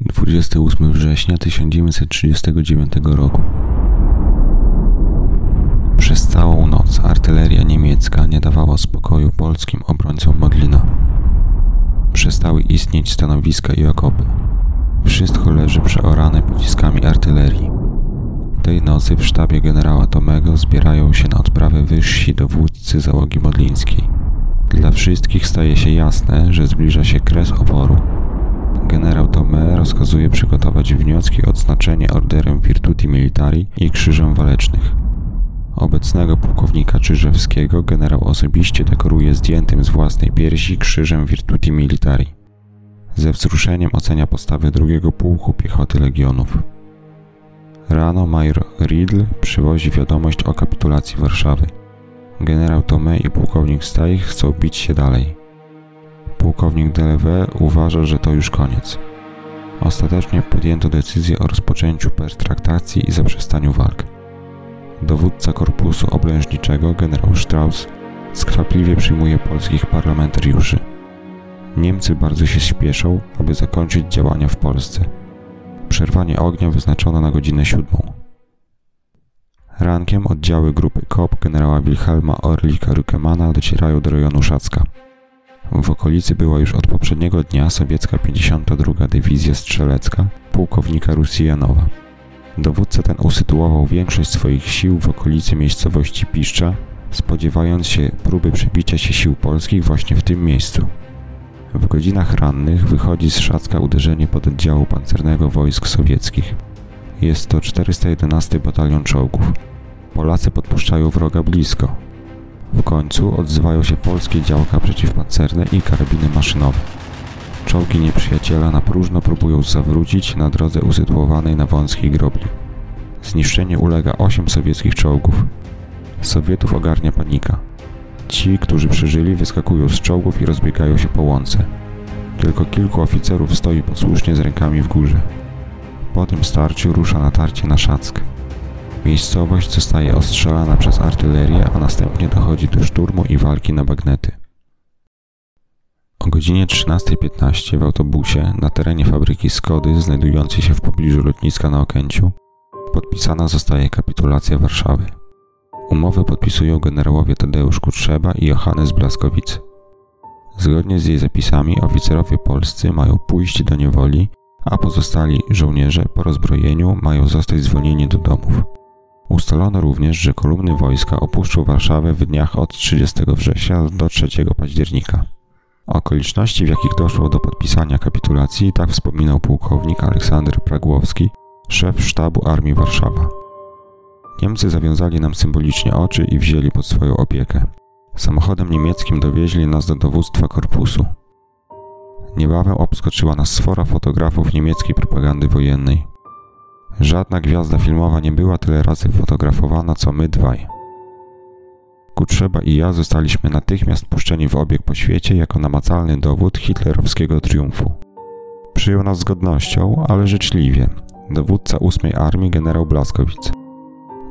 28 września 1939 roku. Przez całą noc artyleria niemiecka nie dawała spokoju polskim obrońcom Modlina. Przestały istnieć stanowiska i okopy. Wszystko leży przeorane pociskami artylerii. Tej nocy w sztabie generała Tomego zbierają się na odprawę wyżsi dowódcy załogi modlińskiej. Dla wszystkich staje się jasne, że zbliża się kres oporu. Generał Tome rozkazuje przygotować wnioski o odznaczenie orderem Virtuti Militari i krzyżem walecznych. Obecnego pułkownika Czyżewskiego generał osobiście dekoruje zdjętym z własnej piersi krzyżem Virtuti Militari. Ze wzruszeniem ocenia postawę drugiego pułku piechoty legionów. Rano major Riedl przywozi wiadomość o kapitulacji Warszawy. Generał Tome i pułkownik Stajch chcą bić się dalej. Pułkownik Delewe uważa, że to już koniec. Ostatecznie podjęto decyzję o rozpoczęciu pertraktacji i zaprzestaniu walk. Dowódca korpusu oblężniczego, generał Strauss, skwapliwie przyjmuje polskich parlamentariuszy. Niemcy bardzo się śpieszą, aby zakończyć działania w Polsce. Przerwanie ognia wyznaczono na godzinę siódmą. Rankiem oddziały grupy KOP generała Wilhelma Orlika Rückemana docierają do rejonu Szacka. W okolicy była już od poprzedniego dnia sowiecka 52. Dywizja Strzelecka pułkownika Rusijanowa. Dowódca ten usytuował większość swoich sił w okolicy miejscowości Piszcza, spodziewając się próby przebicia się sił polskich właśnie w tym miejscu. W godzinach rannych wychodzi z Szacka uderzenie pododdziału pancernego wojsk sowieckich. Jest to 411 batalion czołgów. Polacy podpuszczają wroga blisko. W końcu odzywają się polskie działka przeciwpancerne i karabiny maszynowe. Czołgi nieprzyjaciela na próżno próbują zawrócić na drodze usytuowanej na wąskiej grobli. Zniszczenie ulega 8 sowieckich czołgów. Sowietów ogarnia panika. Ci, którzy przeżyli, wyskakują z czołgów i rozbiegają się po łące. Tylko kilku oficerów stoi posłusznie z rękami w górze. Po tym starciu rusza natarcie na Szack. Miejscowość zostaje ostrzelana przez artylerię, a następnie dochodzi do szturmu i walki na bagnety. O godzinie 13.15 w autobusie na terenie fabryki Skody, znajdującej się w pobliżu lotniska na Okęciu, podpisana zostaje kapitulacja Warszawy. Umowę podpisują generałowie Tadeusz Kutrzeba i Johannes Blaskowicz. Zgodnie z jej zapisami oficerowie polscy mają pójść do niewoli, a pozostali żołnierze po rozbrojeniu mają zostać zwolnieni do domów. Ustalono również, że kolumny wojska opuszczą Warszawę w dniach od 30 września do 3 października. Okoliczności, w jakich doszło do podpisania kapitulacji, tak wspominał pułkownik Aleksander Pragłowski, szef sztabu Armii Warszawa. Niemcy zawiązali nam symbolicznie oczy i wzięli pod swoją opiekę. Samochodem niemieckim dowieźli nas do dowództwa korpusu. Niebawem obskoczyła nas sfora fotografów niemieckiej propagandy wojennej. Żadna gwiazda filmowa nie była tyle razy fotografowana, co my dwaj. Kutrzeba i ja zostaliśmy natychmiast puszczeni w obieg po świecie jako namacalny dowód hitlerowskiego triumfu. Przyjął nas z godnością, ale życzliwie, dowódca ósmej armii generał Blaskowicz.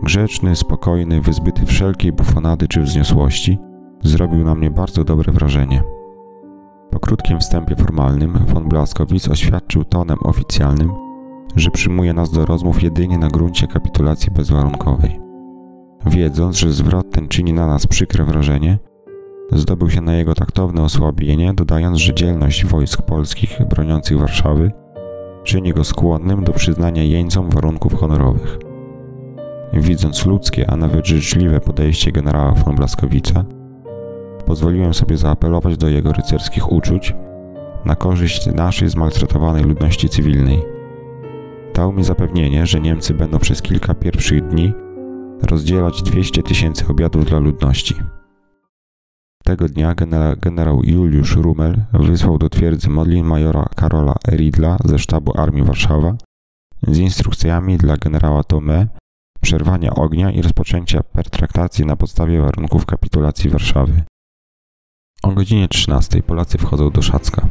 Grzeczny, spokojny, wyzbyty wszelkiej bufonady czy wzniosłości, zrobił na mnie bardzo dobre wrażenie. Po krótkim wstępie formalnym von Blaskowicz oświadczył tonem oficjalnym, że przyjmuje nas do rozmów jedynie na gruncie kapitulacji bezwarunkowej. Wiedząc, że zwrot ten czyni na nas przykre wrażenie, zdobył się na jego taktowne osłabienie, dodając, że dzielność wojsk polskich broniących Warszawy czyni go skłonnym do przyznania jeńcom warunków honorowych. Widząc ludzkie, a nawet życzliwe podejście generała von Blaskowica, pozwoliłem sobie zaapelować do jego rycerskich uczuć na korzyść naszej zmaltretowanej ludności cywilnej. Dał mi zapewnienie, że Niemcy będą przez kilka pierwszych dni rozdzielać 200 tysięcy obiadów dla ludności. Tego dnia generał Juliusz Rumel wysłał do twierdzy Modlin majora Karola Eridla ze sztabu Armii Warszawa z instrukcjami dla generała Tome przerwania ognia i rozpoczęcia pertraktacji na podstawie warunków kapitulacji Warszawy. O godzinie 13 Polacy wchodzą do Szacka.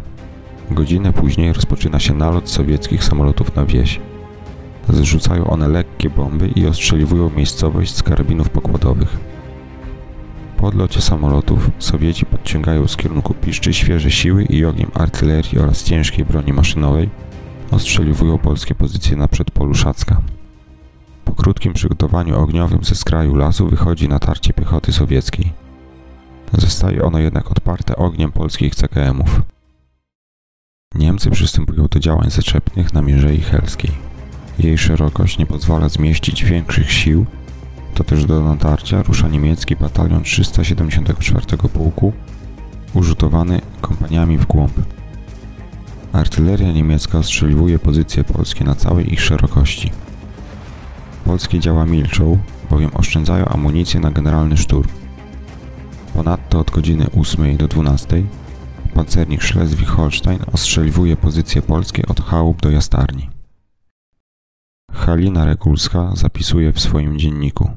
Godzinę później rozpoczyna się nalot sowieckich samolotów na wieś. Zrzucają one lekkie bomby i ostrzeliwują miejscowość z karabinów pokładowych. Po odlocie samolotów Sowieci podciągają z kierunku piszczy świeże siły i ogniem artylerii oraz ciężkiej broni maszynowej ostrzeliwują polskie pozycje na przedpolu Szacka. Po krótkim przygotowaniu ogniowym ze skraju lasu wychodzi natarcie piechoty sowieckiej. Zostaje ono jednak odparte ogniem polskich CKM-ów. Niemcy przystępują do działań zaczepnych na Mierzei Helskiej. Jej szerokość nie pozwala zmieścić większych sił, to też do natarcia rusza niemiecki batalion 374 pułku, urzutowany kompaniami w głąb. Artyleria niemiecka ostrzeliwuje pozycje polskie na całej ich szerokości. Polskie działa milczą, bowiem oszczędzają amunicję na generalny szturm. Ponadto od godziny 8 do 12 pancernik Schleswig-Holstein ostrzeliwuje pozycje polskie od chałup do jastarni. Halina Regulska zapisuje w swoim dzienniku.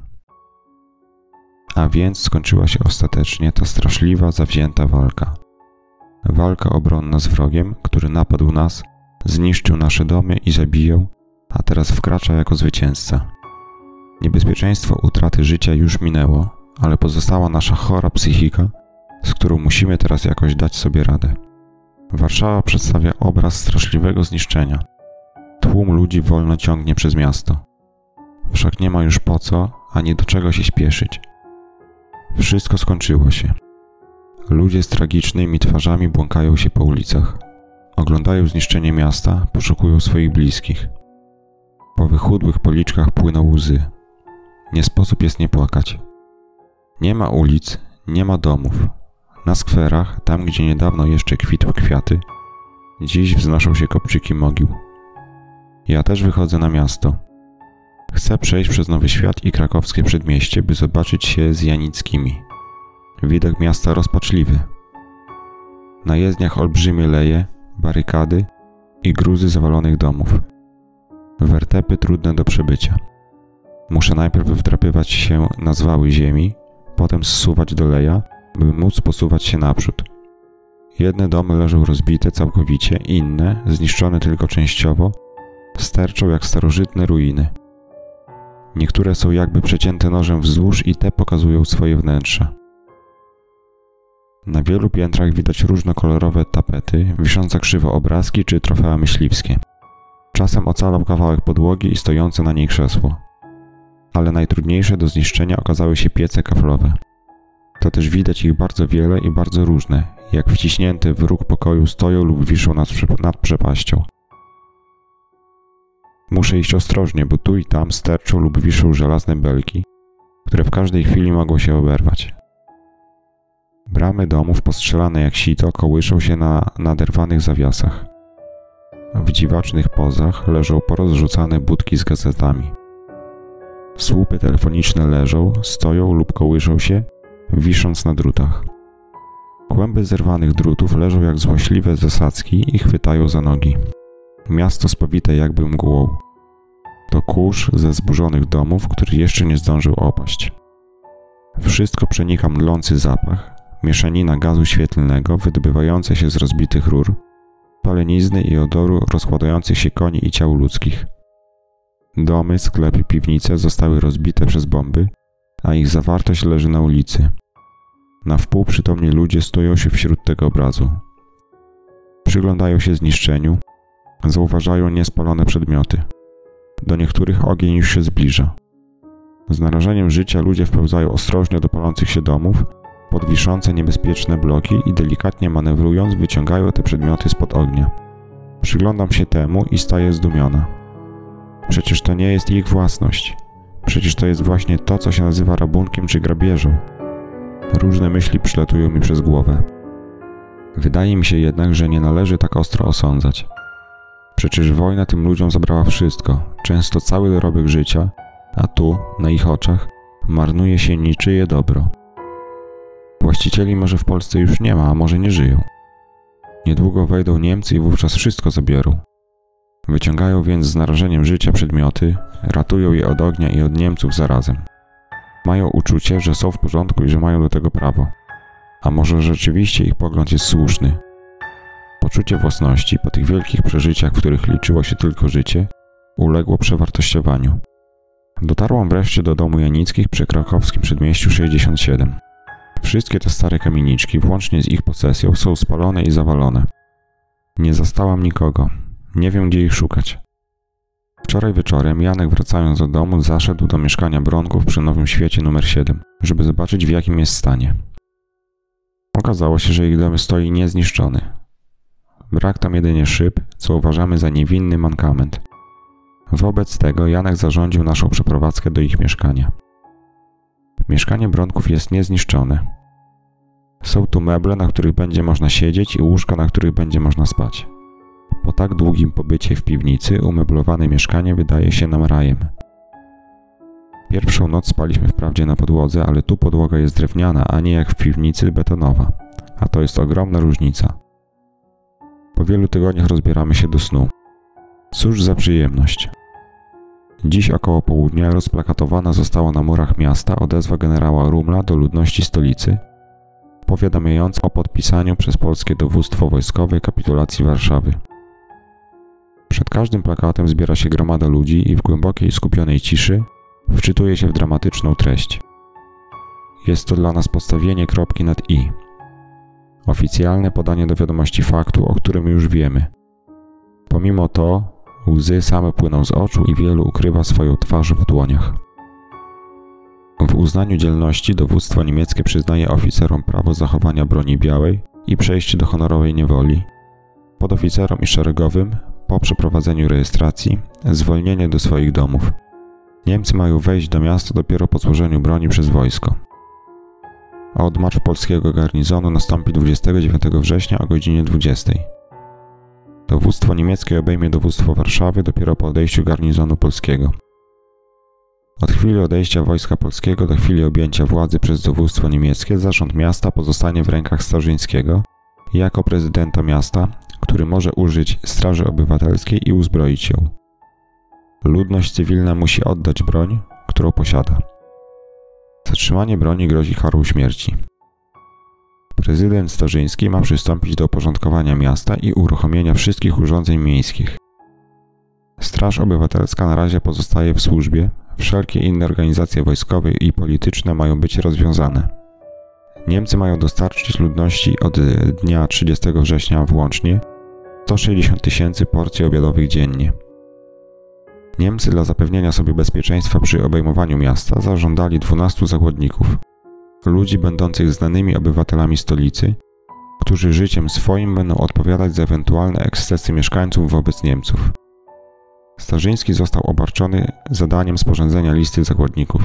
A więc skończyła się ostatecznie ta straszliwa, zawzięta walka. Walka obronna z wrogiem, który napadł nas, zniszczył nasze domy i zabijał, a teraz wkracza jako zwycięzca. Niebezpieczeństwo utraty życia już minęło, ale pozostała nasza chora psychika, z którą musimy teraz jakoś dać sobie radę. Warszawa przedstawia obraz straszliwego zniszczenia. Tłum ludzi wolno ciągnie przez miasto. Wszak nie ma już po co ani do czego się śpieszyć. Wszystko skończyło się. Ludzie z tragicznymi twarzami błąkają się po ulicach. Oglądają zniszczenie miasta, poszukują swoich bliskich. Po wychudłych policzkach płyną łzy. Nie sposób jest nie płakać. Nie ma ulic, nie ma domów. Na skwerach, tam gdzie niedawno jeszcze kwitły kwiaty, dziś wznoszą się kopczyki mogił. Ja też wychodzę na miasto. Chcę przejść przez Nowy Świat i krakowskie przedmieście, by zobaczyć się z Janickimi. Widok miasta rozpaczliwy. Na jezdniach olbrzymie leje, barykady i gruzy zawalonych domów. Wertepy trudne do przebycia. Muszę najpierw wdrapywać się na zwały ziemi, potem zsuwać do leja, by móc posuwać się naprzód. Jedne domy leżą rozbite całkowicie, inne, zniszczone tylko częściowo, sterczą jak starożytne ruiny. Niektóre są jakby przecięte nożem wzdłuż i te pokazują swoje wnętrza. Na wielu piętrach widać różnokolorowe tapety, wiszące krzywo obrazki czy trofea myśliwskie. Czasem ocalał kawałek podłogi i stojące na niej krzesło. Ale najtrudniejsze do zniszczenia okazały się piece kaflowe. To też widać ich bardzo wiele i bardzo różne, jak wciśnięte w róg pokoju stoją lub wiszą nad, nad przepaścią. Muszę iść ostrożnie, bo tu i tam sterczą lub wiszą żelazne belki, które w każdej chwili mogą się oberwać. Bramy domów postrzelane jak sito kołyszą się na naderwanych zawiasach. W dziwacznych pozach leżą porozrzucane budki z gazetami. Słupy telefoniczne leżą, stoją lub kołyszą się, wisząc na drutach. Kłęby zerwanych drutów leżą jak złośliwe zasadzki i chwytają za nogi. Miasto spowite jakby mgłą. To kurz ze zburzonych domów, który jeszcze nie zdążył opaść. Wszystko przenika mdlący zapach, mieszanina gazu świetlnego wydobywające się z rozbitych rur, palenizny i odoru rozkładających się koni i ciał ludzkich. Domy, sklepy, piwnice zostały rozbite przez bomby, a ich zawartość leży na ulicy. Na wpół przytomni ludzie stoją się wśród tego obrazu. Przyglądają się zniszczeniu, zauważają niespalone przedmioty. Do niektórych ogień już się zbliża. Z narażeniem życia ludzie wpełzają ostrożnie do palących się domów, pod wiszące niebezpieczne bloki i delikatnie manewrując wyciągają te przedmioty spod ognia. Przyglądam się temu i staję zdumiona. Przecież to nie jest ich własność. Przecież to jest właśnie to, co się nazywa rabunkiem czy grabieżą. Różne myśli przylatują mi przez głowę. Wydaje mi się jednak, że nie należy tak ostro osądzać. Przecież wojna tym ludziom zabrała wszystko, często cały dorobek życia, a tu, na ich oczach, marnuje się niczyje dobro. Właścicieli może w Polsce już nie ma, a może nie żyją. Niedługo wejdą Niemcy i wówczas wszystko zabiorą. Wyciągają więc z narażeniem życia przedmioty, ratują je od ognia i od Niemców zarazem. Mają uczucie, że są w porządku i że mają do tego prawo. A może rzeczywiście ich pogląd jest słuszny. Poczucie własności po tych wielkich przeżyciach, w których liczyło się tylko życie, uległo przewartościowaniu. Dotarłam wreszcie do domu Janickich przy krakowskim przedmieściu 67. Wszystkie te stare kamieniczki, włącznie z ich posesją, są spalone i zawalone. Nie zastałam nikogo. Nie wiem, gdzie ich szukać. Wczoraj wieczorem Janek wracając do domu zaszedł do mieszkania Bronków przy Nowym Świecie numer 7, żeby zobaczyć w jakim jest stanie. Okazało się, że ich dom stoi niezniszczony. Brak tam jedynie szyb, co uważamy za niewinny mankament. Wobec tego Janek zarządził naszą przeprowadzkę do ich mieszkania. Mieszkanie Bronków jest niezniszczone. Są tu meble, na których będzie można siedzieć i łóżka, na których będzie można spać. Po tak długim pobycie w piwnicy umeblowane mieszkanie wydaje się nam rajem. Pierwszą noc spaliśmy wprawdzie na podłodze, ale tu podłoga jest drewniana, a nie jak w piwnicy betonowa. A to jest ogromna różnica. Po wielu tygodniach rozbieramy się do snu. Cóż za przyjemność. Dziś około południa rozplakatowana została na murach miasta odezwa generała Rumla do ludności stolicy, powiadamiając o podpisaniu przez polskie dowództwo wojskowe kapitulacji Warszawy. Przed każdym plakatem zbiera się gromada ludzi i w głębokiej, skupionej ciszy wczytuje się w dramatyczną treść. Jest to dla nas postawienie kropki nad i. Oficjalne podanie do wiadomości faktu, o którym już wiemy. Pomimo to, łzy same płyną z oczu i wielu ukrywa swoją twarz w dłoniach. W uznaniu dzielności dowództwo niemieckie przyznaje oficerom prawo zachowania broni białej i przejście do honorowej niewoli. Podoficerom i szeregowym, po przeprowadzeniu rejestracji, zwolnienie do swoich domów. Niemcy mają wejść do miasta dopiero po złożeniu broni przez wojsko. Odmarsz polskiego garnizonu nastąpi 29 września o godzinie 20. Dowództwo niemieckie obejmie dowództwo Warszawy dopiero po odejściu garnizonu polskiego. Od chwili odejścia wojska polskiego do chwili objęcia władzy przez dowództwo niemieckie zarząd miasta pozostanie w rękach Starzyńskiego jako prezydenta miasta, który może użyć Straży Obywatelskiej i uzbroić ją. Ludność cywilna musi oddać broń, którą posiada. Zatrzymanie broni grozi karą śmierci. Prezydent Starzyński ma przystąpić do uporządkowania miasta i uruchomienia wszystkich urządzeń miejskich. Straż Obywatelska na razie pozostaje w służbie, wszelkie inne organizacje wojskowe i polityczne mają być rozwiązane. Niemcy mają dostarczyć ludności od dnia 30 września włącznie 160 tysięcy porcji obiadowych dziennie. Niemcy dla zapewnienia sobie bezpieczeństwa przy obejmowaniu miasta zażądali 12 zagłodników, ludzi będących znanymi obywatelami stolicy, którzy życiem swoim będą odpowiadać za ewentualne ekscesy mieszkańców wobec Niemców. Starzyński został obarczony zadaniem sporządzenia listy zagłodników.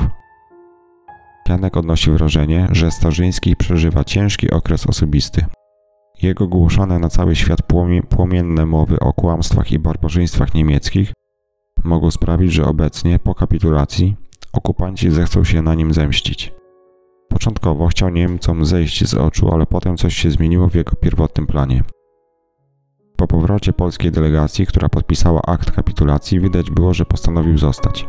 Janek odnosi wrażenie, że Starzyński przeżywa ciężki okres osobisty. Jego głoszone na cały świat płomienne mowy o kłamstwach i barbarzyństwach niemieckich mogą sprawić, że obecnie, po kapitulacji, okupanci zechcą się na nim zemścić. Początkowo chciał Niemcom zejść z oczu, ale potem coś się zmieniło w jego pierwotnym planie. Po powrocie polskiej delegacji, która podpisała akt kapitulacji, widać było, że postanowił zostać.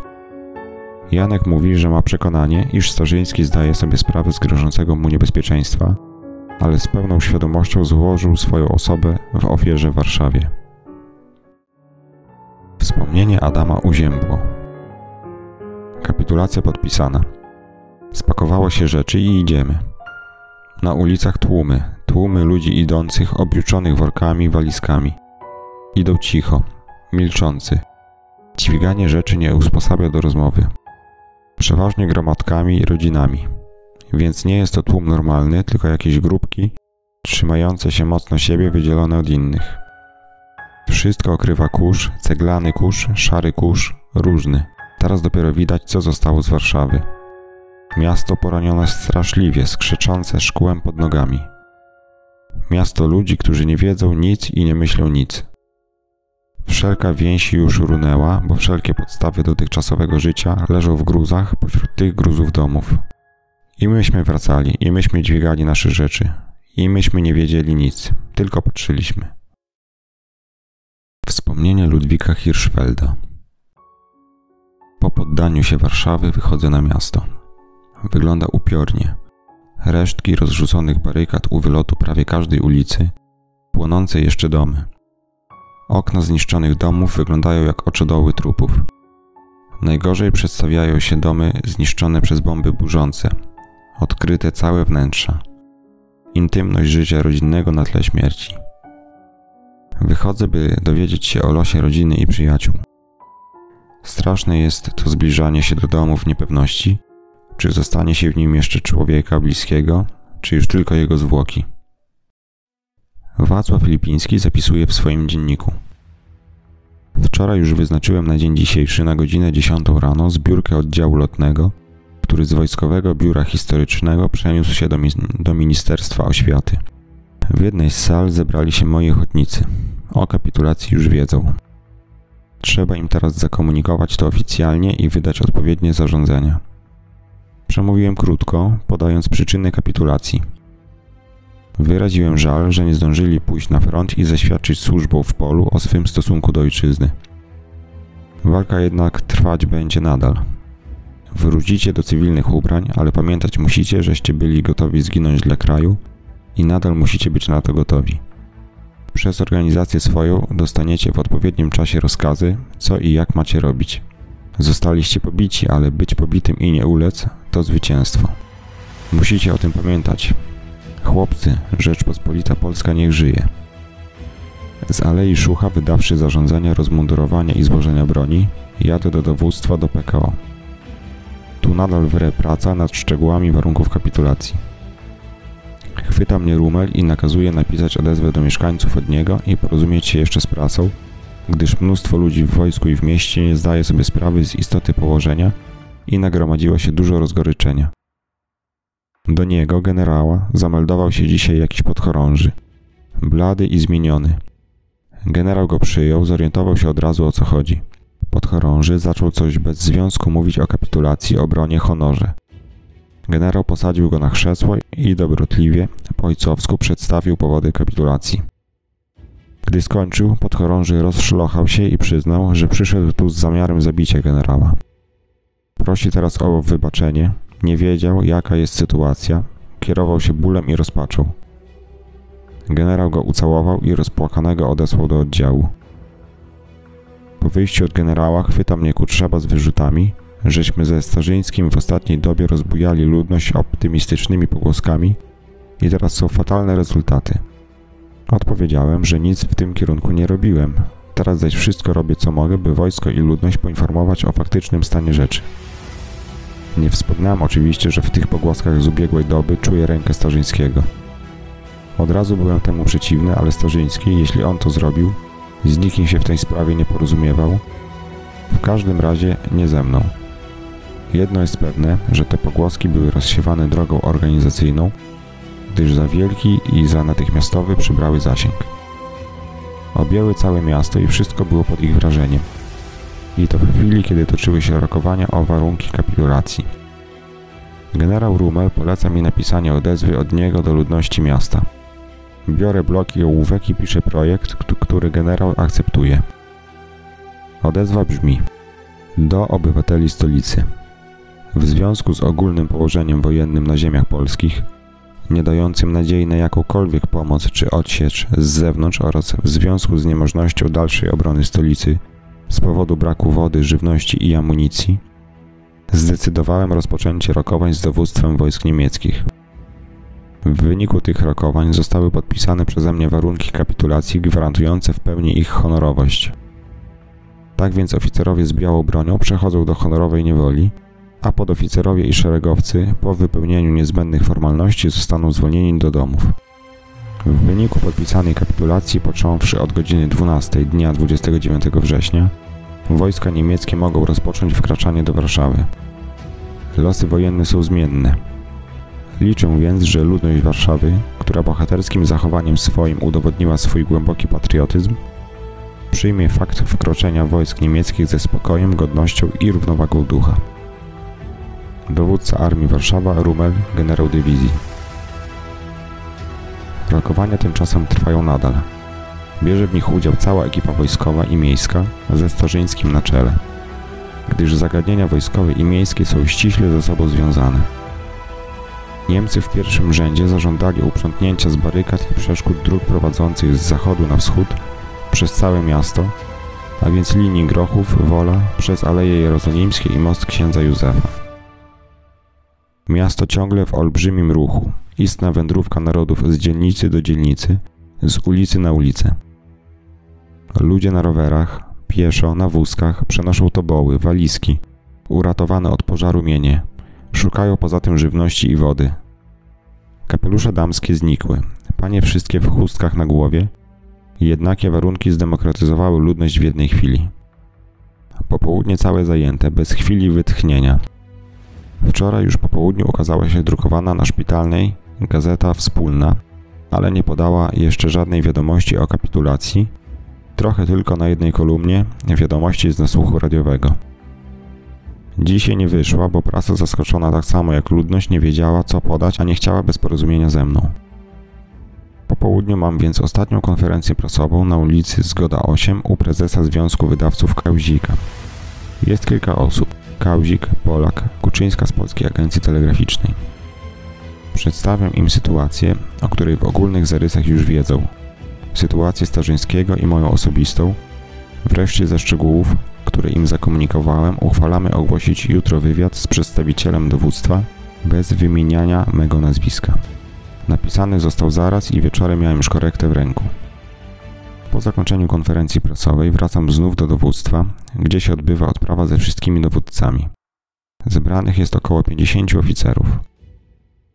Janek mówi, że ma przekonanie, iż Starzyński zdaje sobie sprawę z grożącego mu niebezpieczeństwa, ale z pełną świadomością złożył swoją osobę w ofierze w Warszawie. Wspomnienie Adama uziębło. Kapitulacja podpisana. Spakowało się rzeczy i idziemy. Na ulicach tłumy, tłumy ludzi idących, objuczonych workami, walizkami. Idą cicho, milczący. Dźwiganie rzeczy nie usposabia do rozmowy. Przeważnie gromadkami i rodzinami. Więc nie jest to tłum normalny, tylko jakieś grupki, trzymające się mocno siebie, wydzielone od innych. Wszystko okrywa kurz, ceglany kurz, szary kurz, różny. Teraz dopiero widać, co zostało z Warszawy. Miasto poranione straszliwie, skrzyczące szkłem pod nogami. Miasto ludzi, którzy nie wiedzą nic i nie myślą nic. Wszelka więź już runęła, bo wszelkie podstawy dotychczasowego życia leżą w gruzach pośród tych gruzów domów. I myśmy wracali, i myśmy dźwigali nasze rzeczy, i myśmy nie wiedzieli nic, tylko patrzyliśmy. Wspomnienie Ludwika Hirschfelda Po poddaniu się Warszawy wychodzę na miasto. Wygląda upiornie. Resztki rozrzuconych barykad u wylotu prawie każdej ulicy, płonące jeszcze domy. Okna zniszczonych domów wyglądają jak oczodoły trupów. Najgorzej przedstawiają się domy zniszczone przez bomby burzące, odkryte całe wnętrza. Intymność życia rodzinnego na tle śmierci. Wychodzę, by dowiedzieć się o losie rodziny i przyjaciół. Straszne jest to zbliżanie się do domu w niepewności, czy zostanie się w nim jeszcze człowieka bliskiego, czy już tylko jego zwłoki. Wacław Filipiński zapisuje w swoim dzienniku. Wczoraj już wyznaczyłem na dzień dzisiejszy na godzinę 10 rano zbiórkę oddziału lotnego, który z Wojskowego Biura Historycznego przeniósł się do, do Ministerstwa Oświaty. W jednej z sal zebrali się moi ochotnicy. O kapitulacji już wiedzą. Trzeba im teraz zakomunikować to oficjalnie i wydać odpowiednie zarządzenia. Przemówiłem krótko, podając przyczyny kapitulacji. Wyraziłem żal, że nie zdążyli pójść na front i zaświadczyć służbą w polu o swym stosunku do ojczyzny. Walka jednak trwać będzie nadal. Wrócicie do cywilnych ubrań, ale pamiętać musicie, żeście byli gotowi zginąć dla kraju i nadal musicie być na to gotowi. Przez organizację swoją dostaniecie w odpowiednim czasie rozkazy, co i jak macie robić. Zostaliście pobici, ale być pobitym i nie ulec to zwycięstwo. Musicie o tym pamiętać. Chłopcy, Rzeczpospolita Polska niech żyje. Z Alei Szucha, wydawszy zarządzenia rozmundurowania i złożenia broni, jadę do dowództwa do PKO. Tu nadal wre praca nad szczegółami warunków kapitulacji. Chwyta mnie Rumel i nakazuje napisać odezwę do mieszkańców od niego i porozumieć się jeszcze z prasą, gdyż mnóstwo ludzi w wojsku i w mieście nie zdaje sobie sprawy z istoty położenia i nagromadziło się dużo rozgoryczenia. Do niego, generała, zameldował się dzisiaj jakiś podchorąży. Blady i zmieniony. Generał go przyjął, zorientował się od razu o co chodzi. Podchorąży zaczął coś bez związku mówić o kapitulacji, obronie, honorze. Generał posadził go na krzesło i dobrotliwie, po ojcowsku przedstawił powody kapitulacji. Gdy skończył, podchorąży rozszlochał się i przyznał, że przyszedł tu z zamiarem zabicia generała. Prosi teraz o wybaczenie, nie wiedział, jaka jest sytuacja, kierował się bólem i rozpaczą. Generał go ucałował i rozpłakanego odesłał do oddziału. Po wyjściu od generała chwyta mnie Kutrzeba z wyrzutami, żeśmy ze Starzyńskim w ostatniej dobie rozbujali ludność optymistycznymi pogłoskami i teraz są fatalne rezultaty. Odpowiedziałem, że nic w tym kierunku nie robiłem. Teraz zaś wszystko robię co mogę, by wojsko i ludność poinformować o faktycznym stanie rzeczy. Nie wspominałem oczywiście, że w tych pogłoskach z ubiegłej doby czuję rękę Starzyńskiego. Od razu byłem temu przeciwny, ale Starzyński, jeśli on to zrobił, z nikim się w tej sprawie nie porozumiewał, w każdym razie nie ze mną. Jedno jest pewne, że te pogłoski były rozsiewane drogą organizacyjną, gdyż za wielki i za natychmiastowy przybrały zasięg. Objęły całe miasto i wszystko było pod ich wrażeniem. I to w chwili, kiedy toczyły się rokowania o warunki kapitulacji. Generał Rumel poleca mi napisanie odezwy od niego do ludności miasta. Biorę bloki ołówek i piszę projekt, który generał akceptuje. Odezwa brzmi: Do obywateli stolicy. W związku z ogólnym położeniem wojennym na ziemiach polskich, nie dającym nadziei na jakąkolwiek pomoc czy odsiecz z zewnątrz oraz w związku z niemożnością dalszej obrony stolicy z powodu braku wody, żywności i amunicji, zdecydowałem rozpoczęcie rokowań z dowództwem wojsk niemieckich. W wyniku tych rokowań zostały podpisane przeze mnie warunki kapitulacji gwarantujące w pełni ich honorowość. Tak więc oficerowie z białą bronią przechodzą do honorowej niewoli, a podoficerowie i szeregowcy po wypełnieniu niezbędnych formalności zostaną zwolnieni do domów. W wyniku podpisanej kapitulacji, począwszy od godziny 12 dnia 29 września, wojska niemieckie mogą rozpocząć wkraczanie do Warszawy. Losy wojenne są zmienne. Liczę więc, że ludność Warszawy, która bohaterskim zachowaniem swoim udowodniła swój głęboki patriotyzm, przyjmie fakt wkroczenia wojsk niemieckich ze spokojem, godnością i równowagą ducha. Dowódca Armii Warszawa Rumel, generał dywizji. Rokowania tymczasem trwają nadal. Bierze w nich udział cała ekipa wojskowa i miejska ze Starzyńskim na czele, gdyż zagadnienia wojskowe i miejskie są ściśle ze sobą związane. Niemcy w pierwszym rzędzie zażądali uprzątnięcia z barykad i przeszkód dróg prowadzących z zachodu na wschód przez całe miasto, a więc linii Grochów, Wola, przez Aleje Jerozolimskie i most księdza Józefa. Miasto ciągle w olbrzymim ruchu, istna wędrówka narodów z dzielnicy do dzielnicy, z ulicy na ulicę. Ludzie na rowerach, pieszo, na wózkach przenoszą toboły, walizki, uratowane od pożaru mienie. Szukają poza tym żywności i wody. Kapelusze damskie znikły. Panie wszystkie w chustkach na głowie. Jednakie warunki zdemokratyzowały ludność w jednej chwili. Popołudnie całe zajęte, bez chwili wytchnienia. Wczoraj już po południu ukazała się drukowana na szpitalnej gazeta wspólna, ale nie podała jeszcze żadnej wiadomości o kapitulacji, trochę tylko na jednej kolumnie wiadomości z nasłuchu radiowego. Dzisiaj nie wyszła, bo prasa zaskoczona tak samo jak ludność nie wiedziała co podać, a nie chciała bez porozumienia ze mną. Po południu mam więc ostatnią konferencję prasową na ulicy Zgoda 8 u prezesa Związku Wydawców Kauzika. Jest kilka osób. Kauzik, Polak, Kuczyńska z Polskiej Agencji Telegraficznej. Przedstawiam im sytuację, o której w ogólnych zarysach już wiedzą. Sytuację Starzyńskiego i moją osobistą. Wreszcie ze szczegółów, które im zakomunikowałem, uchwalamy ogłosić jutro wywiad z przedstawicielem dowództwa bez wymieniania mego nazwiska. Napisany został zaraz i wieczorem miałem już korektę w ręku. Po zakończeniu konferencji prasowej wracam znów do dowództwa, gdzie się odbywa odprawa ze wszystkimi dowódcami. Zebranych jest około 50 oficerów.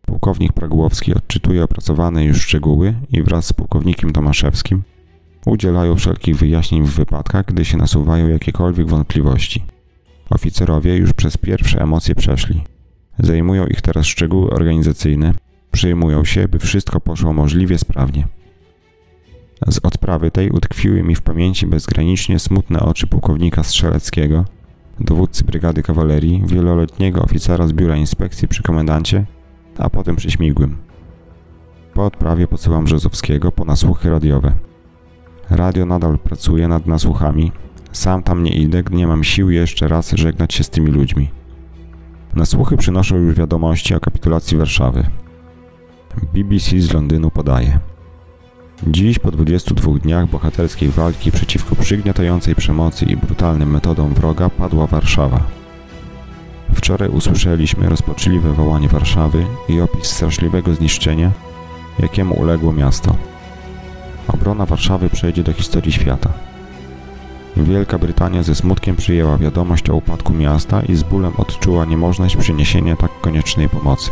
Pułkownik Pragłowski odczytuje opracowane już szczegóły i wraz z pułkownikiem Tomaszewskim udzielają wszelkich wyjaśnień w wypadkach, gdy się nasuwają jakiekolwiek wątpliwości. Oficerowie już przez pierwsze emocje przeszli. Zajmują ich teraz szczegóły organizacyjne, przyjmują się, by wszystko poszło możliwie sprawnie. Z odprawy tej utkwiły mi w pamięci bezgranicznie smutne oczy pułkownika Strzeleckiego, dowódcy brygady kawalerii, wieloletniego oficera z biura inspekcji przy komendancie, a potem przy Śmigłym. Po odprawie posyłam Brzozowskiego po nasłuchy radiowe. Radio nadal pracuje nad nasłuchami. Sam tam nie idę, nie mam sił jeszcze raz żegnać się z tymi ludźmi. Nasłuchy przynoszą już wiadomości o kapitulacji Warszawy. BBC z Londynu podaje. Dziś, po 22 dniach bohaterskiej walki przeciwko przygniatającej przemocy i brutalnym metodom wroga, padła Warszawa. Wczoraj usłyszeliśmy rozpaczliwe wołanie Warszawy i opis straszliwego zniszczenia, jakiemu uległo miasto. Obrona Warszawy przejdzie do historii świata. Wielka Brytania ze smutkiem przyjęła wiadomość o upadku miasta i z bólem odczuła niemożność przyniesienia tak koniecznej pomocy.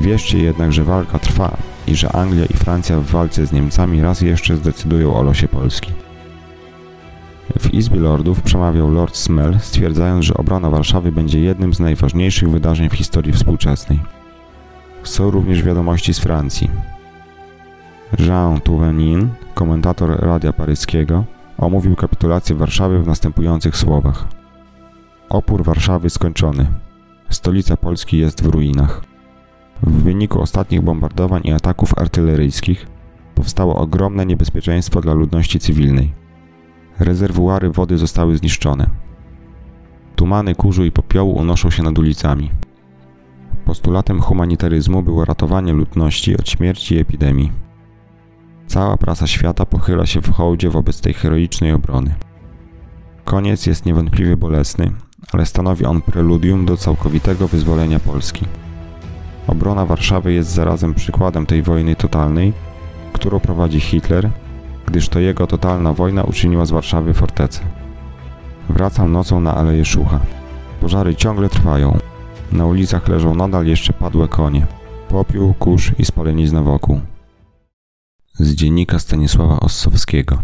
Wierzcie jednak, że walka trwa i że Anglia i Francja w walce z Niemcami raz jeszcze zdecydują o losie Polski. W Izbie Lordów przemawiał Lord Smell, stwierdzając, że obrona Warszawy będzie jednym z najważniejszych wydarzeń w historii współczesnej. Są również wiadomości z Francji. Jean Touvenin, komentator Radia Paryskiego, omówił kapitulację Warszawy w następujących słowach. Opór Warszawy skończony. Stolica Polski jest w ruinach. W wyniku ostatnich bombardowań i ataków artyleryjskich powstało ogromne niebezpieczeństwo dla ludności cywilnej. Rezerwuary wody zostały zniszczone. Tumany kurzu i popiołu unoszą się nad ulicami. Postulatem humanitaryzmu było ratowanie ludności od śmierci i epidemii. Cała prasa świata pochyla się w hołdzie wobec tej heroicznej obrony. Koniec jest niewątpliwie bolesny, ale stanowi on preludium do całkowitego wyzwolenia Polski. Obrona Warszawy jest zarazem przykładem tej wojny totalnej, którą prowadzi Hitler, gdyż to jego totalna wojna uczyniła z Warszawy fortecę. Wracam nocą na Aleję Szucha. Pożary ciągle trwają. Na ulicach leżą nadal jeszcze padłe konie. Popiół, kurz i spalenizna wokół. Z dziennika Stanisława Ossowskiego.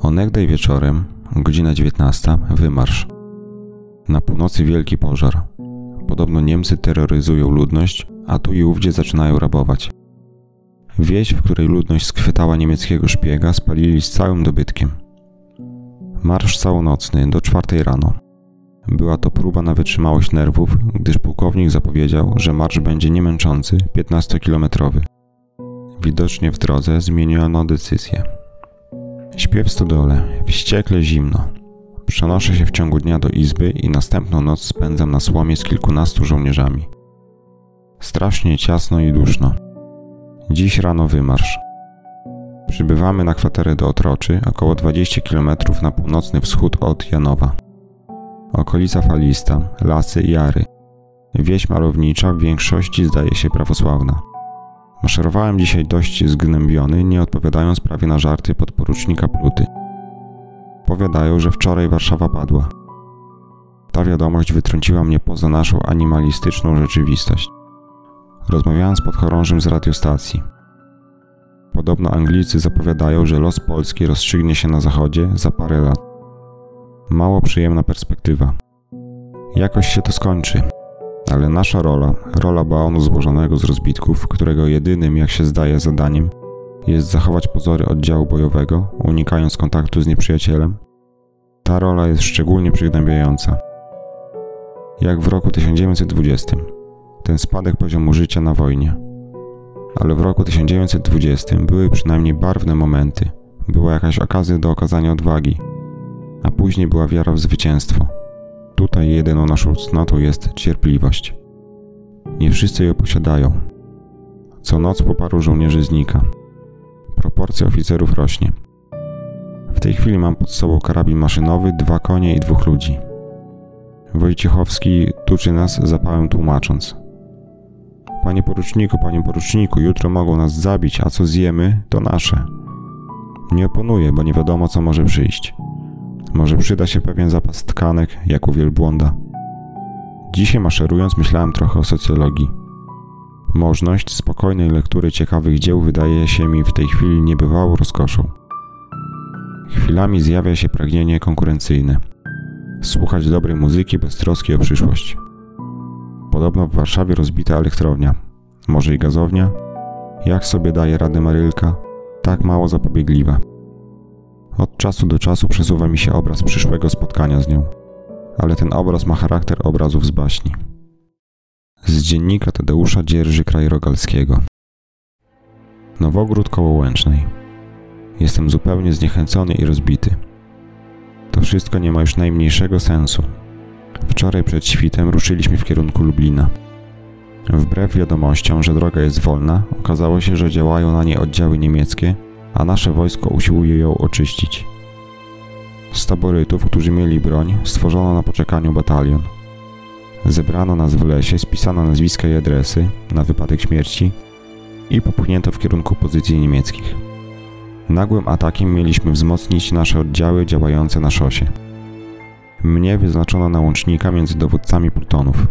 Onegdaj wieczorem, godzina 19, wymarsz. Na północy wielki pożar. Podobno Niemcy terroryzują ludność, a tu i ówdzie zaczynają rabować. Wieś, w której ludność schwytała niemieckiego szpiega, spalili z całym dobytkiem. Marsz całonocny do czwartej rano. Była to próba na wytrzymałość nerwów, gdyż pułkownik zapowiedział, że marsz będzie niemęczący, 15-kilometrowy. Widocznie w drodze zmieniono decyzję. Śpię w stodole, wściekle zimno. Przenoszę się w ciągu dnia do izby i następną noc spędzam na słomie z kilkunastu żołnierzami. Strasznie ciasno i duszno. Dziś rano wymarsz. Przybywamy na kwaterę do Otroczy, około 20 km na północny wschód od Janowa. Okolica falista, lasy i jary. Wieś malownicza w większości zdaje się prawosławna. Maszerowałem dzisiaj dość zgnębiony, nie odpowiadając prawie na żarty podporucznika Pluty. Powiadają, że wczoraj Warszawa padła. Ta wiadomość wytrąciła mnie poza naszą animalistyczną rzeczywistość. Rozmawiałem z podchorążym z radiostacji. Podobno Anglicy zapowiadają, że los Polski rozstrzygnie się na zachodzie za parę lat. Mało przyjemna perspektywa. Jakoś się to skończy, ale nasza rola, rola baonu złożonego z rozbitków, którego jedynym, jak się zdaje, zadaniem jest zachować pozory oddziału bojowego, unikając kontaktu z nieprzyjacielem, ta rola jest szczególnie przygnębiająca. Jak w roku 1920, ten spadek poziomu życia na wojnie. Ale w roku 1920 były przynajmniej barwne momenty, była jakaś okazja do okazania odwagi, a później była wiara w zwycięstwo. Tutaj jedyną naszą cnotą jest cierpliwość. Nie wszyscy ją posiadają. Co noc po paru żołnierzy znika. Proporcja oficerów rośnie. W tej chwili mam pod sobą karabin maszynowy, dwa konie i dwóch ludzi. Wojciechowski tuczy nas zapałem tłumacząc. Panie poruczniku, panie poruczniku, jutro mogą nas zabić, a co zjemy, to nasze. Nie oponuję, bo nie wiadomo, co może przyjść. Może przyda się pewien zapas tkanek, jak u wielbłąda. Dzisiaj maszerując myślałem trochę o socjologii. Możność spokojnej lektury ciekawych dzieł wydaje się mi w tej chwili niebywałą rozkoszą. Chwilami zjawia się pragnienie konkurencyjne. Słuchać dobrej muzyki bez troski o przyszłość. Podobno w Warszawie rozbita elektrownia. Może i gazownia? Jak sobie daje radę Marylka? Tak mało zapobiegliwa. Od czasu do czasu przesuwa mi się obraz przyszłego spotkania z nią, ale ten obraz ma charakter obrazów z baśni. Z dziennika Tadeusza Dzierży Krajrogalskiego. Nowogród koło Łęcznej. Jestem zupełnie zniechęcony i rozbity. To wszystko nie ma już najmniejszego sensu. Wczoraj przed świtem ruszyliśmy w kierunku Lublina. Wbrew wiadomościom, że droga jest wolna, okazało się, że działają na niej oddziały niemieckie a nasze wojsko usiłuje ją oczyścić. Z taborytów, którzy mieli broń, stworzono na poczekaniu batalion. Zebrano nas w lesie, spisano nazwiska i adresy na wypadek śmierci i popchnięto w kierunku pozycji niemieckich. Nagłym atakiem mieliśmy wzmocnić nasze oddziały działające na szosie. Mnie wyznaczono na łącznika między dowódcami plutonów.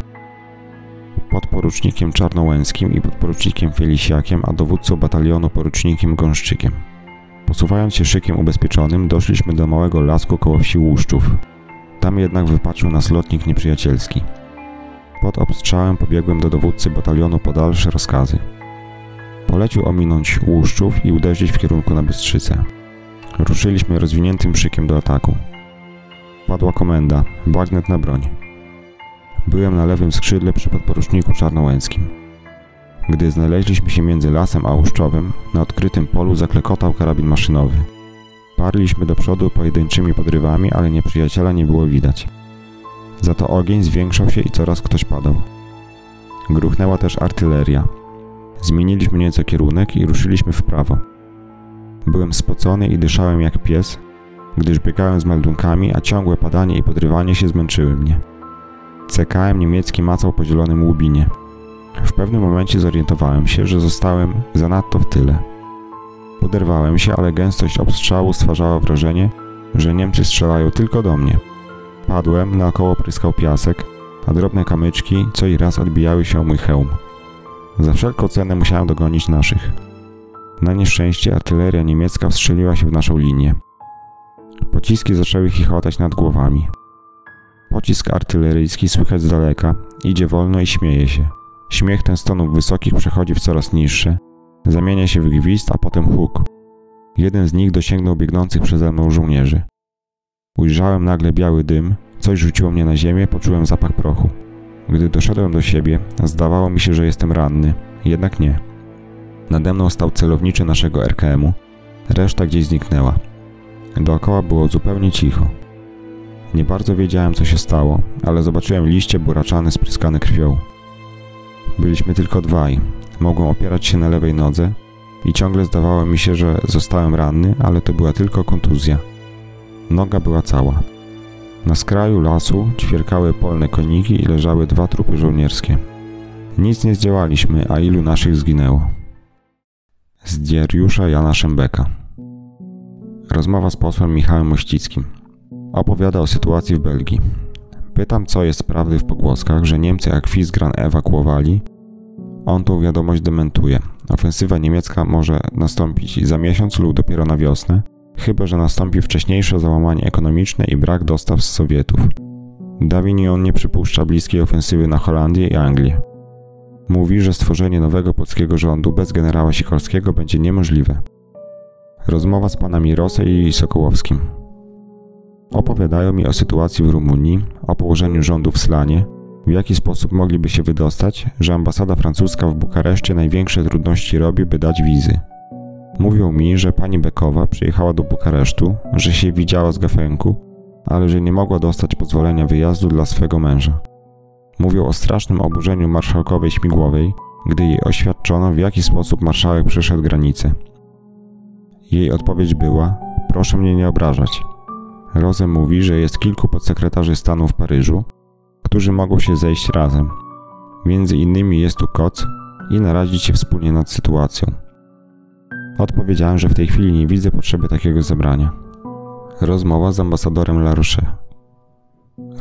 Podporucznikiem Czarnołęskim i podporucznikiem Felisiakiem, a dowódcą batalionu porucznikiem Gąszczykiem. Posuwając się szykiem ubezpieczonym, doszliśmy do małego lasku koło wsi Łuszczów. Tam jednak wypatrzył nas lotnik nieprzyjacielski. Pod obstrzałem pobiegłem do dowódcy batalionu po dalsze rozkazy. Polecił ominąć Łuszczów i uderzyć w kierunku na Bystrzycę. Ruszyliśmy rozwiniętym szykiem do ataku. Padła komenda, bagnet na broń. Byłem na lewym skrzydle przy podporuczniku czarnołęckim. Gdy znaleźliśmy się między lasem a Łuszczowym, na odkrytym polu zaklekotał karabin maszynowy. Parliśmy do przodu pojedynczymi podrywami, ale nieprzyjaciela nie było widać. Za to ogień zwiększał się i coraz ktoś padał. Gruchnęła też artyleria. Zmieniliśmy nieco kierunek i ruszyliśmy w prawo. Byłem spocony i dyszałem jak pies, gdyż biegałem z meldunkami, a ciągłe padanie i podrywanie się zmęczyły mnie. CKM niemiecki macał po zielonym łubinie. W pewnym momencie zorientowałem się, że zostałem zanadto w tyle. Poderwałem się, ale gęstość obstrzału stwarzała wrażenie, że Niemcy strzelają tylko do mnie. Padłem, naokoło pryskał piasek, a drobne kamyczki co i raz odbijały się o mój hełm. Za wszelką cenę musiałem dogonić naszych. Na nieszczęście artyleria niemiecka wstrzeliła się w naszą linię. Pociski zaczęły chichotać nad głowami. Pocisk artyleryjski słychać z daleka, idzie wolno i śmieje się. Śmiech ten z tonów wysokich przechodzi w coraz niższe, zamienia się w gwizd, a potem huk. Jeden z nich dosięgnął biegnących przeze mną żołnierzy. Ujrzałem nagle biały dym, coś rzuciło mnie na ziemię, poczułem zapach prochu. Gdy doszedłem do siebie, zdawało mi się, że jestem ranny, jednak nie. Nade mną stał celowniczy naszego RKM-u, reszta gdzieś zniknęła. Dookoła było zupełnie cicho. Nie bardzo wiedziałem, co się stało, ale zobaczyłem liście buraczane spryskane krwią. Byliśmy tylko dwaj. Mogłem opierać się na lewej nodze i ciągle zdawało mi się, że zostałem ranny, ale to była tylko kontuzja. Noga była cała. Na skraju lasu ćwierkały polne koniki i leżały dwa trupy żołnierskie. Nic nie zdziałaliśmy, a ilu naszych zginęło. z Jana Szembeka. Rozmowa z posłem Michałem Mościckim. Opowiada o sytuacji w Belgii. Pytam, co jest prawdy w pogłoskach, że Niemcy jak Fisgran ewakuowali. On tą wiadomość dementuje. Ofensywa niemiecka może nastąpić za miesiąc lub dopiero na wiosnę, chyba że nastąpi wcześniejsze załamanie ekonomiczne i brak dostaw z Sowietów. Davignon nie przypuszcza bliskiej ofensywy na Holandię i Anglię. Mówi, że stworzenie nowego polskiego rządu bez generała Sikorskiego będzie niemożliwe. Rozmowa z panami Rosę i Sokołowskim. Opowiadają mi o sytuacji w Rumunii, o położeniu rządu w Slanie, w jaki sposób mogliby się wydostać, że ambasada francuska w Bukareszcie największe trudności robi, by dać wizy. Mówią mi, że pani Bekowa przyjechała do Bukaresztu, że się widziała z Gafenku, ale że nie mogła dostać pozwolenia wyjazdu dla swego męża. Mówią o strasznym oburzeniu marszałkowej Śmigłowej, gdy jej oświadczono, w jaki sposób marszałek przeszedł granicę. Jej odpowiedź była: Proszę mnie nie obrażać. Rose mówi, że jest kilku podsekretarzy stanu w Paryżu, którzy mogą się zejść razem. Między innymi jest tu Koc i naradzić się wspólnie nad sytuacją. Odpowiedziałem, że w tej chwili nie widzę potrzeby takiego zebrania. Rozmowa z ambasadorem Laroche.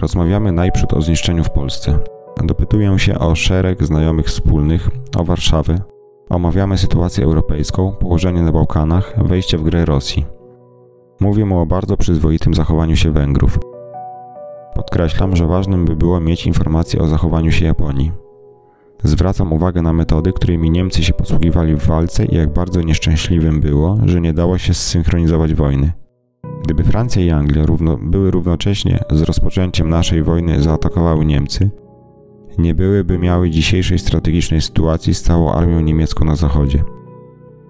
Rozmawiamy najprzód o zniszczeniu w Polsce. Dopytuję się o szereg znajomych wspólnych, o Warszawę. Omawiamy sytuację europejską, położenie na Bałkanach, wejście w grę Rosji. Mówię mu o bardzo przyzwoitym zachowaniu się Węgrów. Podkreślam, że ważnym by było mieć informacje o zachowaniu się Japonii. Zwracam uwagę na metody, którymi Niemcy się posługiwali w walce i jak bardzo nieszczęśliwym było, że nie dało się zsynchronizować wojny. Gdyby Francja i Anglia równo, były równocześnie z rozpoczęciem naszej wojny zaatakowały Niemcy, nie byłyby miały dzisiejszej strategicznej sytuacji z całą armią niemiecką na zachodzie.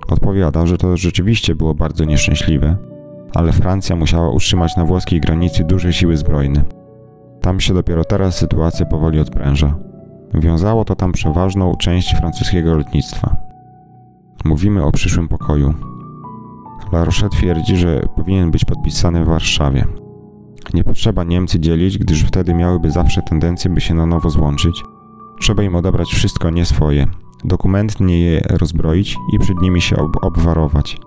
Odpowiada, że to rzeczywiście było bardzo nieszczęśliwe, ale Francja musiała utrzymać na włoskiej granicy duże siły zbrojne. Tam się dopiero teraz sytuacja powoli odpręża. Wiązało to tam przeważną część francuskiego lotnictwa. Mówimy o przyszłym pokoju. La Roche twierdzi, że powinien być podpisany w Warszawie. Nie potrzeba Niemcy dzielić, gdyż wtedy miałyby zawsze tendencję, by się na nowo złączyć. Trzeba im odebrać wszystko nie swoje, dokumentnie je rozbroić i przed nimi się ob obwarować.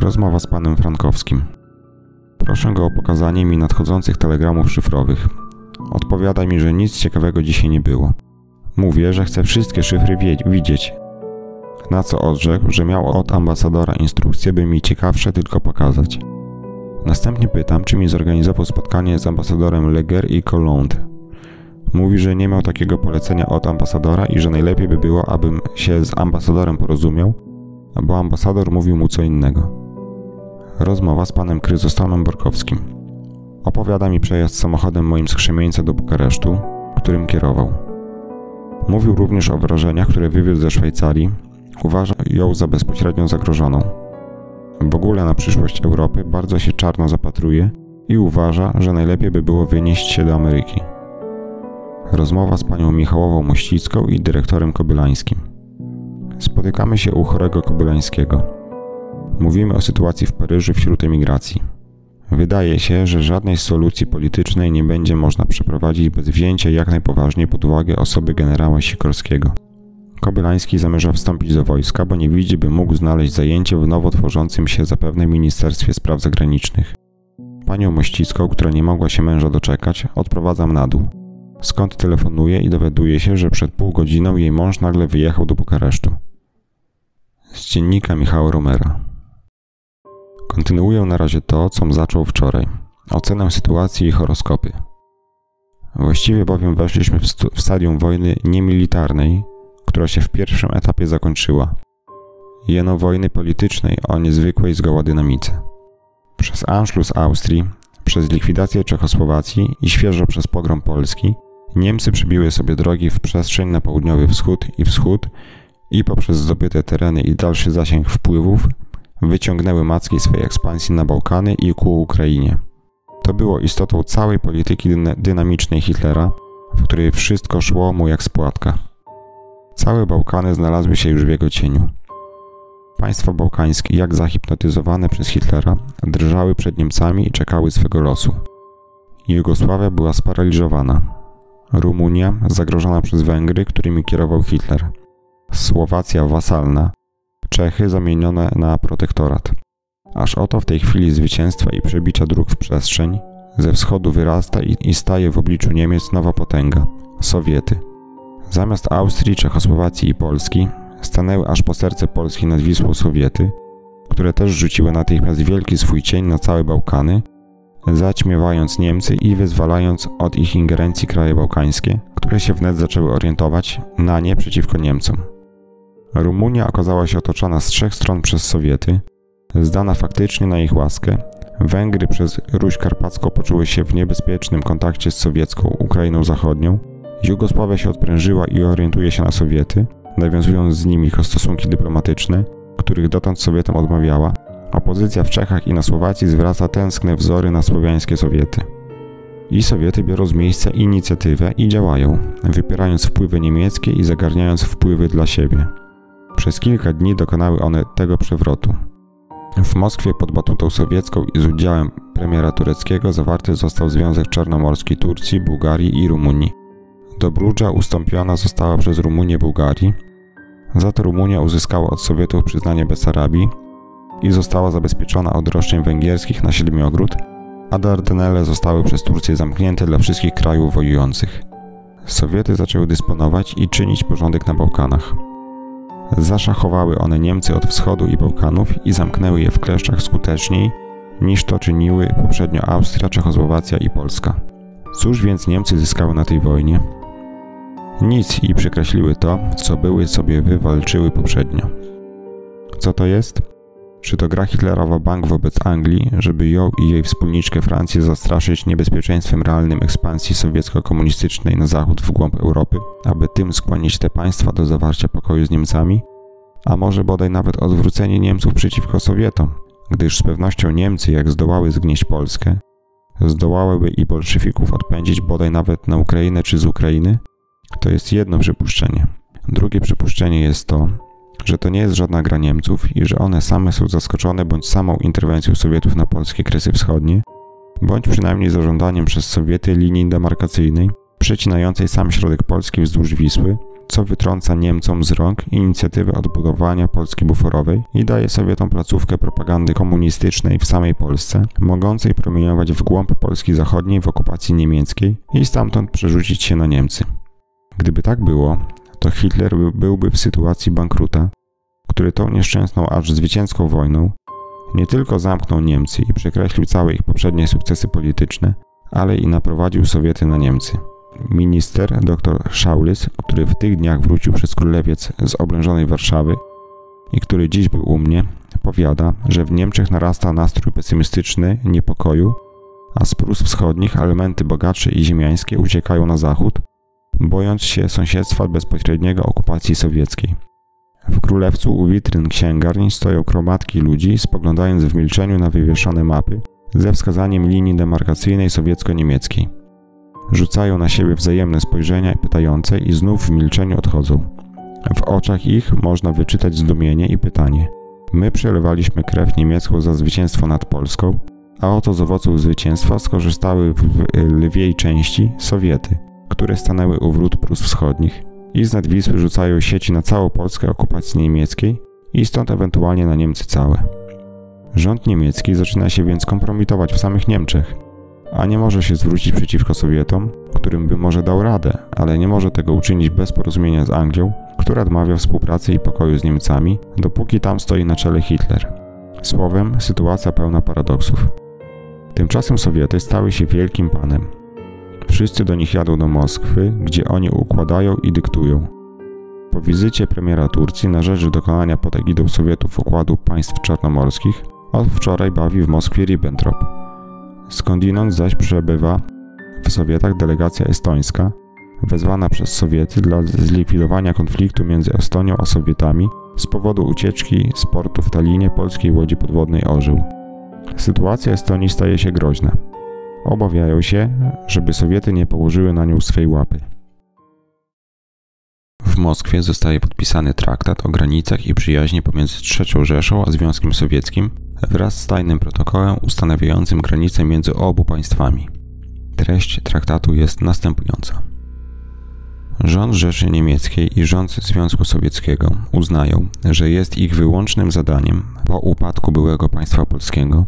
Rozmowa z panem Frankowskim. Proszę go o pokazanie mi nadchodzących telegramów szyfrowych. Odpowiada mi, że nic ciekawego dzisiaj nie było. Mówię, że chcę wszystkie szyfry widzieć. Na co odrzekł, że miał od ambasadora instrukcję, by mi ciekawsze tylko pokazać. Następnie pytam, czy mi zorganizował spotkanie z ambasadorem Leger i Colombe. Mówi, że nie miał takiego polecenia od ambasadora i że najlepiej by było, abym się z ambasadorem porozumiał, bo ambasador mówił mu co innego. Rozmowa z panem Kryzostonem Borkowskim. Opowiada mi przejazd samochodem moim z Krzemieńca do Bukaresztu, którym kierował. Mówił również o wrażeniach, które wywiózł ze Szwajcarii. Uważa ją za bezpośrednio zagrożoną. W ogóle na przyszłość Europy bardzo się czarno zapatruje i uważa, że najlepiej by było wynieść się do Ameryki. Rozmowa z panią Michałową Mościcką i dyrektorem Kobylańskim. Spotykamy się u chorego Kobylańskiego. Mówimy o sytuacji w Paryżu wśród emigracji. Wydaje się, że żadnej solucji politycznej nie będzie można przeprowadzić bez wzięcia jak najpoważniej pod uwagę osoby generała Sikorskiego. Kobylański zamierza wstąpić do wojska, bo nie widzi, by mógł znaleźć zajęcie w nowo tworzącym się zapewne Ministerstwie Spraw Zagranicznych. Panią Mościcką, która nie mogła się męża doczekać, odprowadzam na dół. Skąd telefonuje i dowiaduje się, że przed pół godziną jej mąż nagle wyjechał do Bukaresztu. Z dziennika Michała Romera. Kontynuuję na razie to, co zaczął wczoraj. Ocenę sytuacji i horoskopy. Właściwie bowiem weszliśmy w, w stadium wojny niemilitarnej, która się w pierwszym etapie zakończyła. Jeno wojny politycznej o niezwykłej zgoła dynamice. Przez Anschluss Austrii, przez likwidację Czechosłowacji i świeżo przez pogrom Polski, Niemcy przybiły sobie drogi w przestrzeń na południowy wschód i wschód i poprzez zdobyte tereny i dalszy zasięg wpływów wyciągnęły macki swej ekspansji na Bałkany i ku Ukrainie. To było istotą całej polityki dynamicznej Hitlera, w której wszystko szło mu jak spłatka. Całe Bałkany znalazły się już w jego cieniu. Państwa bałkańskie, jak zahipnotyzowane przez Hitlera, drżały przed Niemcami i czekały swego losu. Jugosławia była sparaliżowana. Rumunia zagrożona przez Węgry, którymi kierował Hitler. Słowacja wasalna, Czechy zamienione na protektorat. Aż oto w tej chwili zwycięstwa i przebicia dróg w przestrzeń, ze wschodu wyrasta i, i staje w obliczu Niemiec nowa potęga Sowiety. Zamiast Austrii, Czechosłowacji i Polski stanęły aż po serce Polski nad Wisłą Sowiety, które też rzuciły natychmiast wielki swój cień na całe Bałkany, zaćmiewając Niemcy i wyzwalając od ich ingerencji kraje bałkańskie, które się wnet zaczęły orientować na nie przeciwko Niemcom. Rumunia okazała się otoczona z trzech stron przez Sowiety, zdana faktycznie na ich łaskę. Węgry przez Ruś Karpacką poczuły się w niebezpiecznym kontakcie z sowiecką Ukrainą Zachodnią. Jugosławia się odprężyła i orientuje się na Sowiety, nawiązując z nimi stosunki dyplomatyczne, których dotąd Sowietom odmawiała. Opozycja w Czechach i na Słowacji zwraca tęskne wzory na słowiańskie Sowiety. I Sowiety biorą z miejsca inicjatywę i działają, wypierając wpływy niemieckie i zagarniając wpływy dla siebie. Przez kilka dni dokonały one tego przewrotu. W Moskwie pod batutą sowiecką i z udziałem premiera tureckiego zawarty został Związek Czarnomorski Turcji, Bułgarii i Rumunii. Do Brudża ustąpiona została przez Rumunię Bułgarii, za to Rumunia uzyskała od Sowietów przyznanie Besarabii i została zabezpieczona od roszczeń węgierskich na Siedmiogród, a Dardanelle zostały przez Turcję zamknięte dla wszystkich krajów wojujących. Sowiety zaczęły dysponować i czynić porządek na Bałkanach. Zaszachowały one Niemcy od wschodu i Bałkanów i zamknęły je w kleszczach skuteczniej niż to czyniły poprzednio Austria, Czechosłowacja i Polska. Cóż więc Niemcy zyskały na tej wojnie? Nic i przekreśliły to, co były sobie wywalczyły poprzednio. Co to jest? Czy to gra Hitlerowa bank wobec Anglii, żeby ją i jej wspólniczkę Francję zastraszyć niebezpieczeństwem realnym ekspansji sowiecko-komunistycznej na zachód w głąb Europy, aby tym skłonić te państwa do zawarcia pokoju z Niemcami? A może bodaj nawet odwrócenie Niemców przeciwko Sowietom, gdyż z pewnością Niemcy, jak zdołały zgnieść Polskę, zdołałyby i bolszewików odpędzić bodaj nawet na Ukrainę czy z Ukrainy? To jest jedno przypuszczenie. Drugie przypuszczenie jest to, że to nie jest żadna gra Niemców i że one same są zaskoczone bądź samą interwencją Sowietów na polskie kresy wschodnie, bądź przynajmniej zażądaniem przez Sowiety linii demarkacyjnej przecinającej sam środek Polski wzdłuż Wisły, co wytrąca Niemcom z rąk inicjatywę odbudowania Polski buforowej i daje Sowietom placówkę propagandy komunistycznej w samej Polsce, mogącej promieniować w głąb Polski Zachodniej w okupacji niemieckiej i stamtąd przerzucić się na Niemcy. Gdyby tak było, to Hitler byłby w sytuacji bankruta, który tą nieszczęsną aż zwycięską wojną nie tylko zamknął Niemcy i przekreślił całe ich poprzednie sukcesy polityczne, ale i naprowadził Sowiety na Niemcy. Minister dr Schaulys, który w tych dniach wrócił przez Królewiec z oblężonej Warszawy i który dziś był u mnie, powiada, że w Niemczech narasta nastrój pesymistyczny, niepokoju, a z Prus wschodnich elementy bogatsze i ziemiańskie uciekają na zachód, bojąc się sąsiedztwa bezpośredniego okupacji sowieckiej. W królewcu u witryn księgarni stoją kromatki ludzi, spoglądając w milczeniu na wywieszone mapy ze wskazaniem linii demarkacyjnej sowiecko-niemieckiej. Rzucają na siebie wzajemne spojrzenia pytające i znów w milczeniu odchodzą. W oczach ich można wyczytać zdumienie i pytanie. My przelewaliśmy krew niemiecką za zwycięstwo nad Polską, a oto z owoców zwycięstwa skorzystały w lwiej części Sowiety – które stanęły u wrót Prus Wschodnich i z nad Wisły rzucają sieci na całą Polskę okupacji niemieckiej i stąd ewentualnie na Niemcy całe. Rząd niemiecki zaczyna się więc kompromitować w samych Niemczech, a nie może się zwrócić przeciwko Sowietom, którym by może dał radę, ale nie może tego uczynić bez porozumienia z Anglią, która odmawia współpracy i pokoju z Niemcami, dopóki tam stoi na czele Hitler. Słowem, sytuacja pełna paradoksów. Tymczasem Sowiety stały się wielkim panem, Wszyscy do nich jadą do Moskwy, gdzie oni układają i dyktują. Po wizycie premiera Turcji na rzecz dokonania pod egidą Sowietów układu państw czarnomorskich, od wczoraj bawi w Moskwie Ribbentrop. Skądinąd zaś przebywa w Sowietach delegacja estońska, wezwana przez Sowiety dla zlikwidowania konfliktu między Estonią a Sowietami z powodu ucieczki z portu w Talinie polskiej łodzi podwodnej Orzeł. Sytuacja Estonii staje się groźna. Obawiają się, żeby Sowiety nie położyły na nią swej łapy. W Moskwie zostaje podpisany traktat o granicach i przyjaźni pomiędzy III Rzeszą a Związkiem Sowieckim wraz z tajnym protokołem ustanawiającym granice między obu państwami. Treść traktatu jest następująca. Rząd Rzeszy Niemieckiej i rząd Związku Sowieckiego uznają, że jest ich wyłącznym zadaniem po upadku byłego państwa polskiego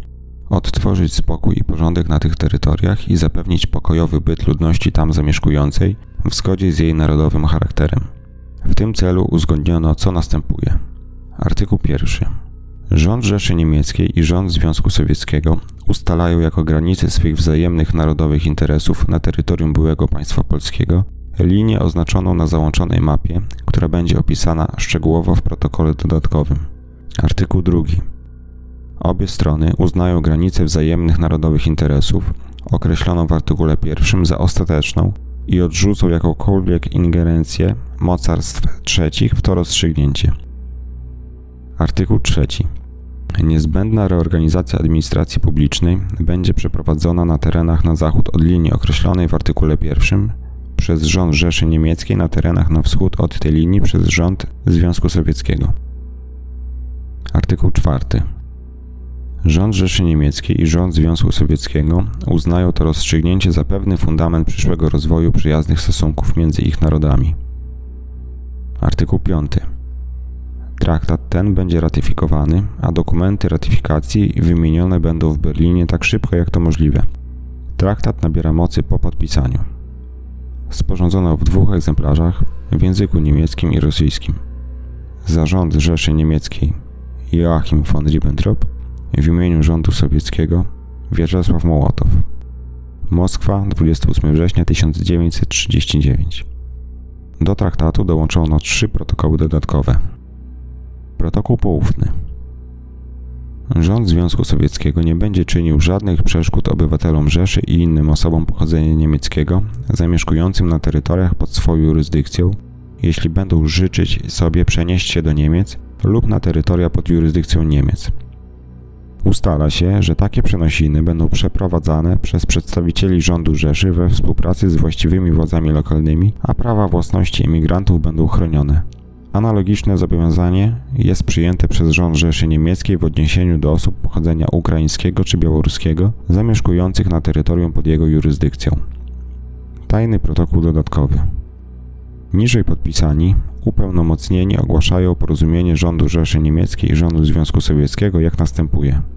odtworzyć spokój i porządek na tych terytoriach i zapewnić pokojowy byt ludności tam zamieszkującej w zgodzie z jej narodowym charakterem. W tym celu uzgodniono, co następuje. Artykuł pierwszy. Rząd Rzeszy Niemieckiej i rząd Związku Sowieckiego ustalają jako granice swych wzajemnych narodowych interesów na terytorium byłego państwa polskiego linię oznaczoną na załączonej mapie, która będzie opisana szczegółowo w protokole dodatkowym. Artykuł drugi. Obie strony uznają granicę wzajemnych narodowych interesów, określoną w artykule pierwszym, za ostateczną i odrzucą jakąkolwiek ingerencję mocarstw trzecich w to rozstrzygnięcie. Artykuł trzeci. Niezbędna reorganizacja administracji publicznej będzie przeprowadzona na terenach na zachód od linii określonej w artykule pierwszym przez rząd Rzeszy Niemieckiej na terenach na wschód od tej linii przez rząd Związku Sowieckiego. Artykuł 4. Rząd Rzeszy Niemieckiej i rząd Związku Sowieckiego uznają to rozstrzygnięcie za pewny fundament przyszłego rozwoju przyjaznych stosunków między ich narodami. Artykuł 5. Traktat ten będzie ratyfikowany, a dokumenty ratyfikacji wymienione będą w Berlinie tak szybko jak to możliwe. Traktat nabiera mocy po podpisaniu. Sporządzono w dwóch egzemplarzach w języku niemieckim i rosyjskim. Zarząd Rzeszy Niemieckiej Joachim von Ribbentrop w imieniu rządu sowieckiego Wiaczesław Mołotow. Moskwa, 28 września 1939. Do traktatu dołączono trzy protokoły dodatkowe. Protokół poufny. Rząd Związku Sowieckiego nie będzie czynił żadnych przeszkód obywatelom Rzeszy i innym osobom pochodzenia niemieckiego zamieszkującym na terytoriach pod swoją jurysdykcją, jeśli będą życzyć sobie przenieść się do Niemiec lub na terytoria pod jurysdykcją Niemiec. Ustala się, że takie przenosiny będą przeprowadzane przez przedstawicieli rządu Rzeszy we współpracy z właściwymi władzami lokalnymi, a prawa własności emigrantów będą chronione. Analogiczne zobowiązanie jest przyjęte przez rząd Rzeszy Niemieckiej w odniesieniu do osób pochodzenia ukraińskiego czy białoruskiego zamieszkujących na terytorium pod jego jurysdykcją. Tajny protokół dodatkowy. Niżej podpisani upełnomocnieni ogłaszają porozumienie rządu Rzeszy Niemieckiej i rządu Związku Sowieckiego jak następuje.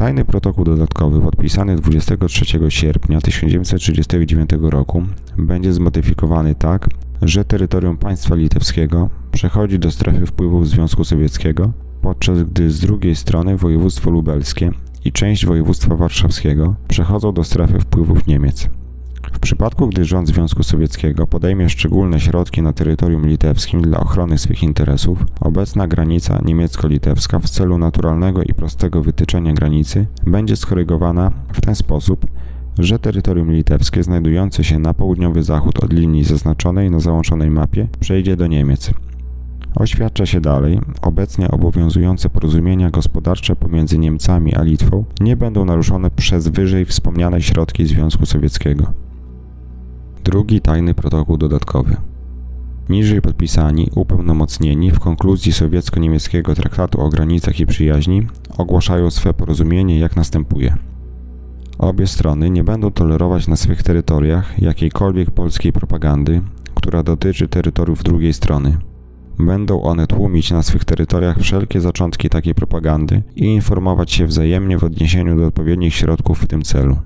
Tajny protokół dodatkowy podpisany 23 sierpnia 1939 roku będzie zmodyfikowany tak, że terytorium państwa litewskiego przechodzi do strefy wpływów Związku Sowieckiego, podczas gdy z drugiej strony województwo lubelskie i część województwa warszawskiego przechodzą do strefy wpływów Niemiec. W przypadku, gdy rząd Związku Sowieckiego podejmie szczególne środki na terytorium litewskim dla ochrony swych interesów, obecna granica niemiecko-litewska w celu naturalnego i prostego wytyczenia granicy będzie skorygowana w ten sposób, że terytorium litewskie znajdujące się na południowy zachód od linii zaznaczonej na załączonej mapie przejdzie do Niemiec. Oświadcza się dalej, obecnie obowiązujące porozumienia gospodarcze pomiędzy Niemcami a Litwą nie będą naruszone przez wyżej wspomniane środki Związku Sowieckiego. Drugi tajny protokół dodatkowy. Niżej podpisani, upełnomocnieni w konkluzji sowiecko-niemieckiego traktatu o granicach i przyjaźni ogłaszają swe porozumienie jak następuje. Obie strony nie będą tolerować na swych terytoriach jakiejkolwiek polskiej propagandy, która dotyczy terytoriów drugiej strony. Będą one tłumić na swych terytoriach wszelkie zaczątki takiej propagandy i informować się wzajemnie w odniesieniu do odpowiednich środków w tym celu.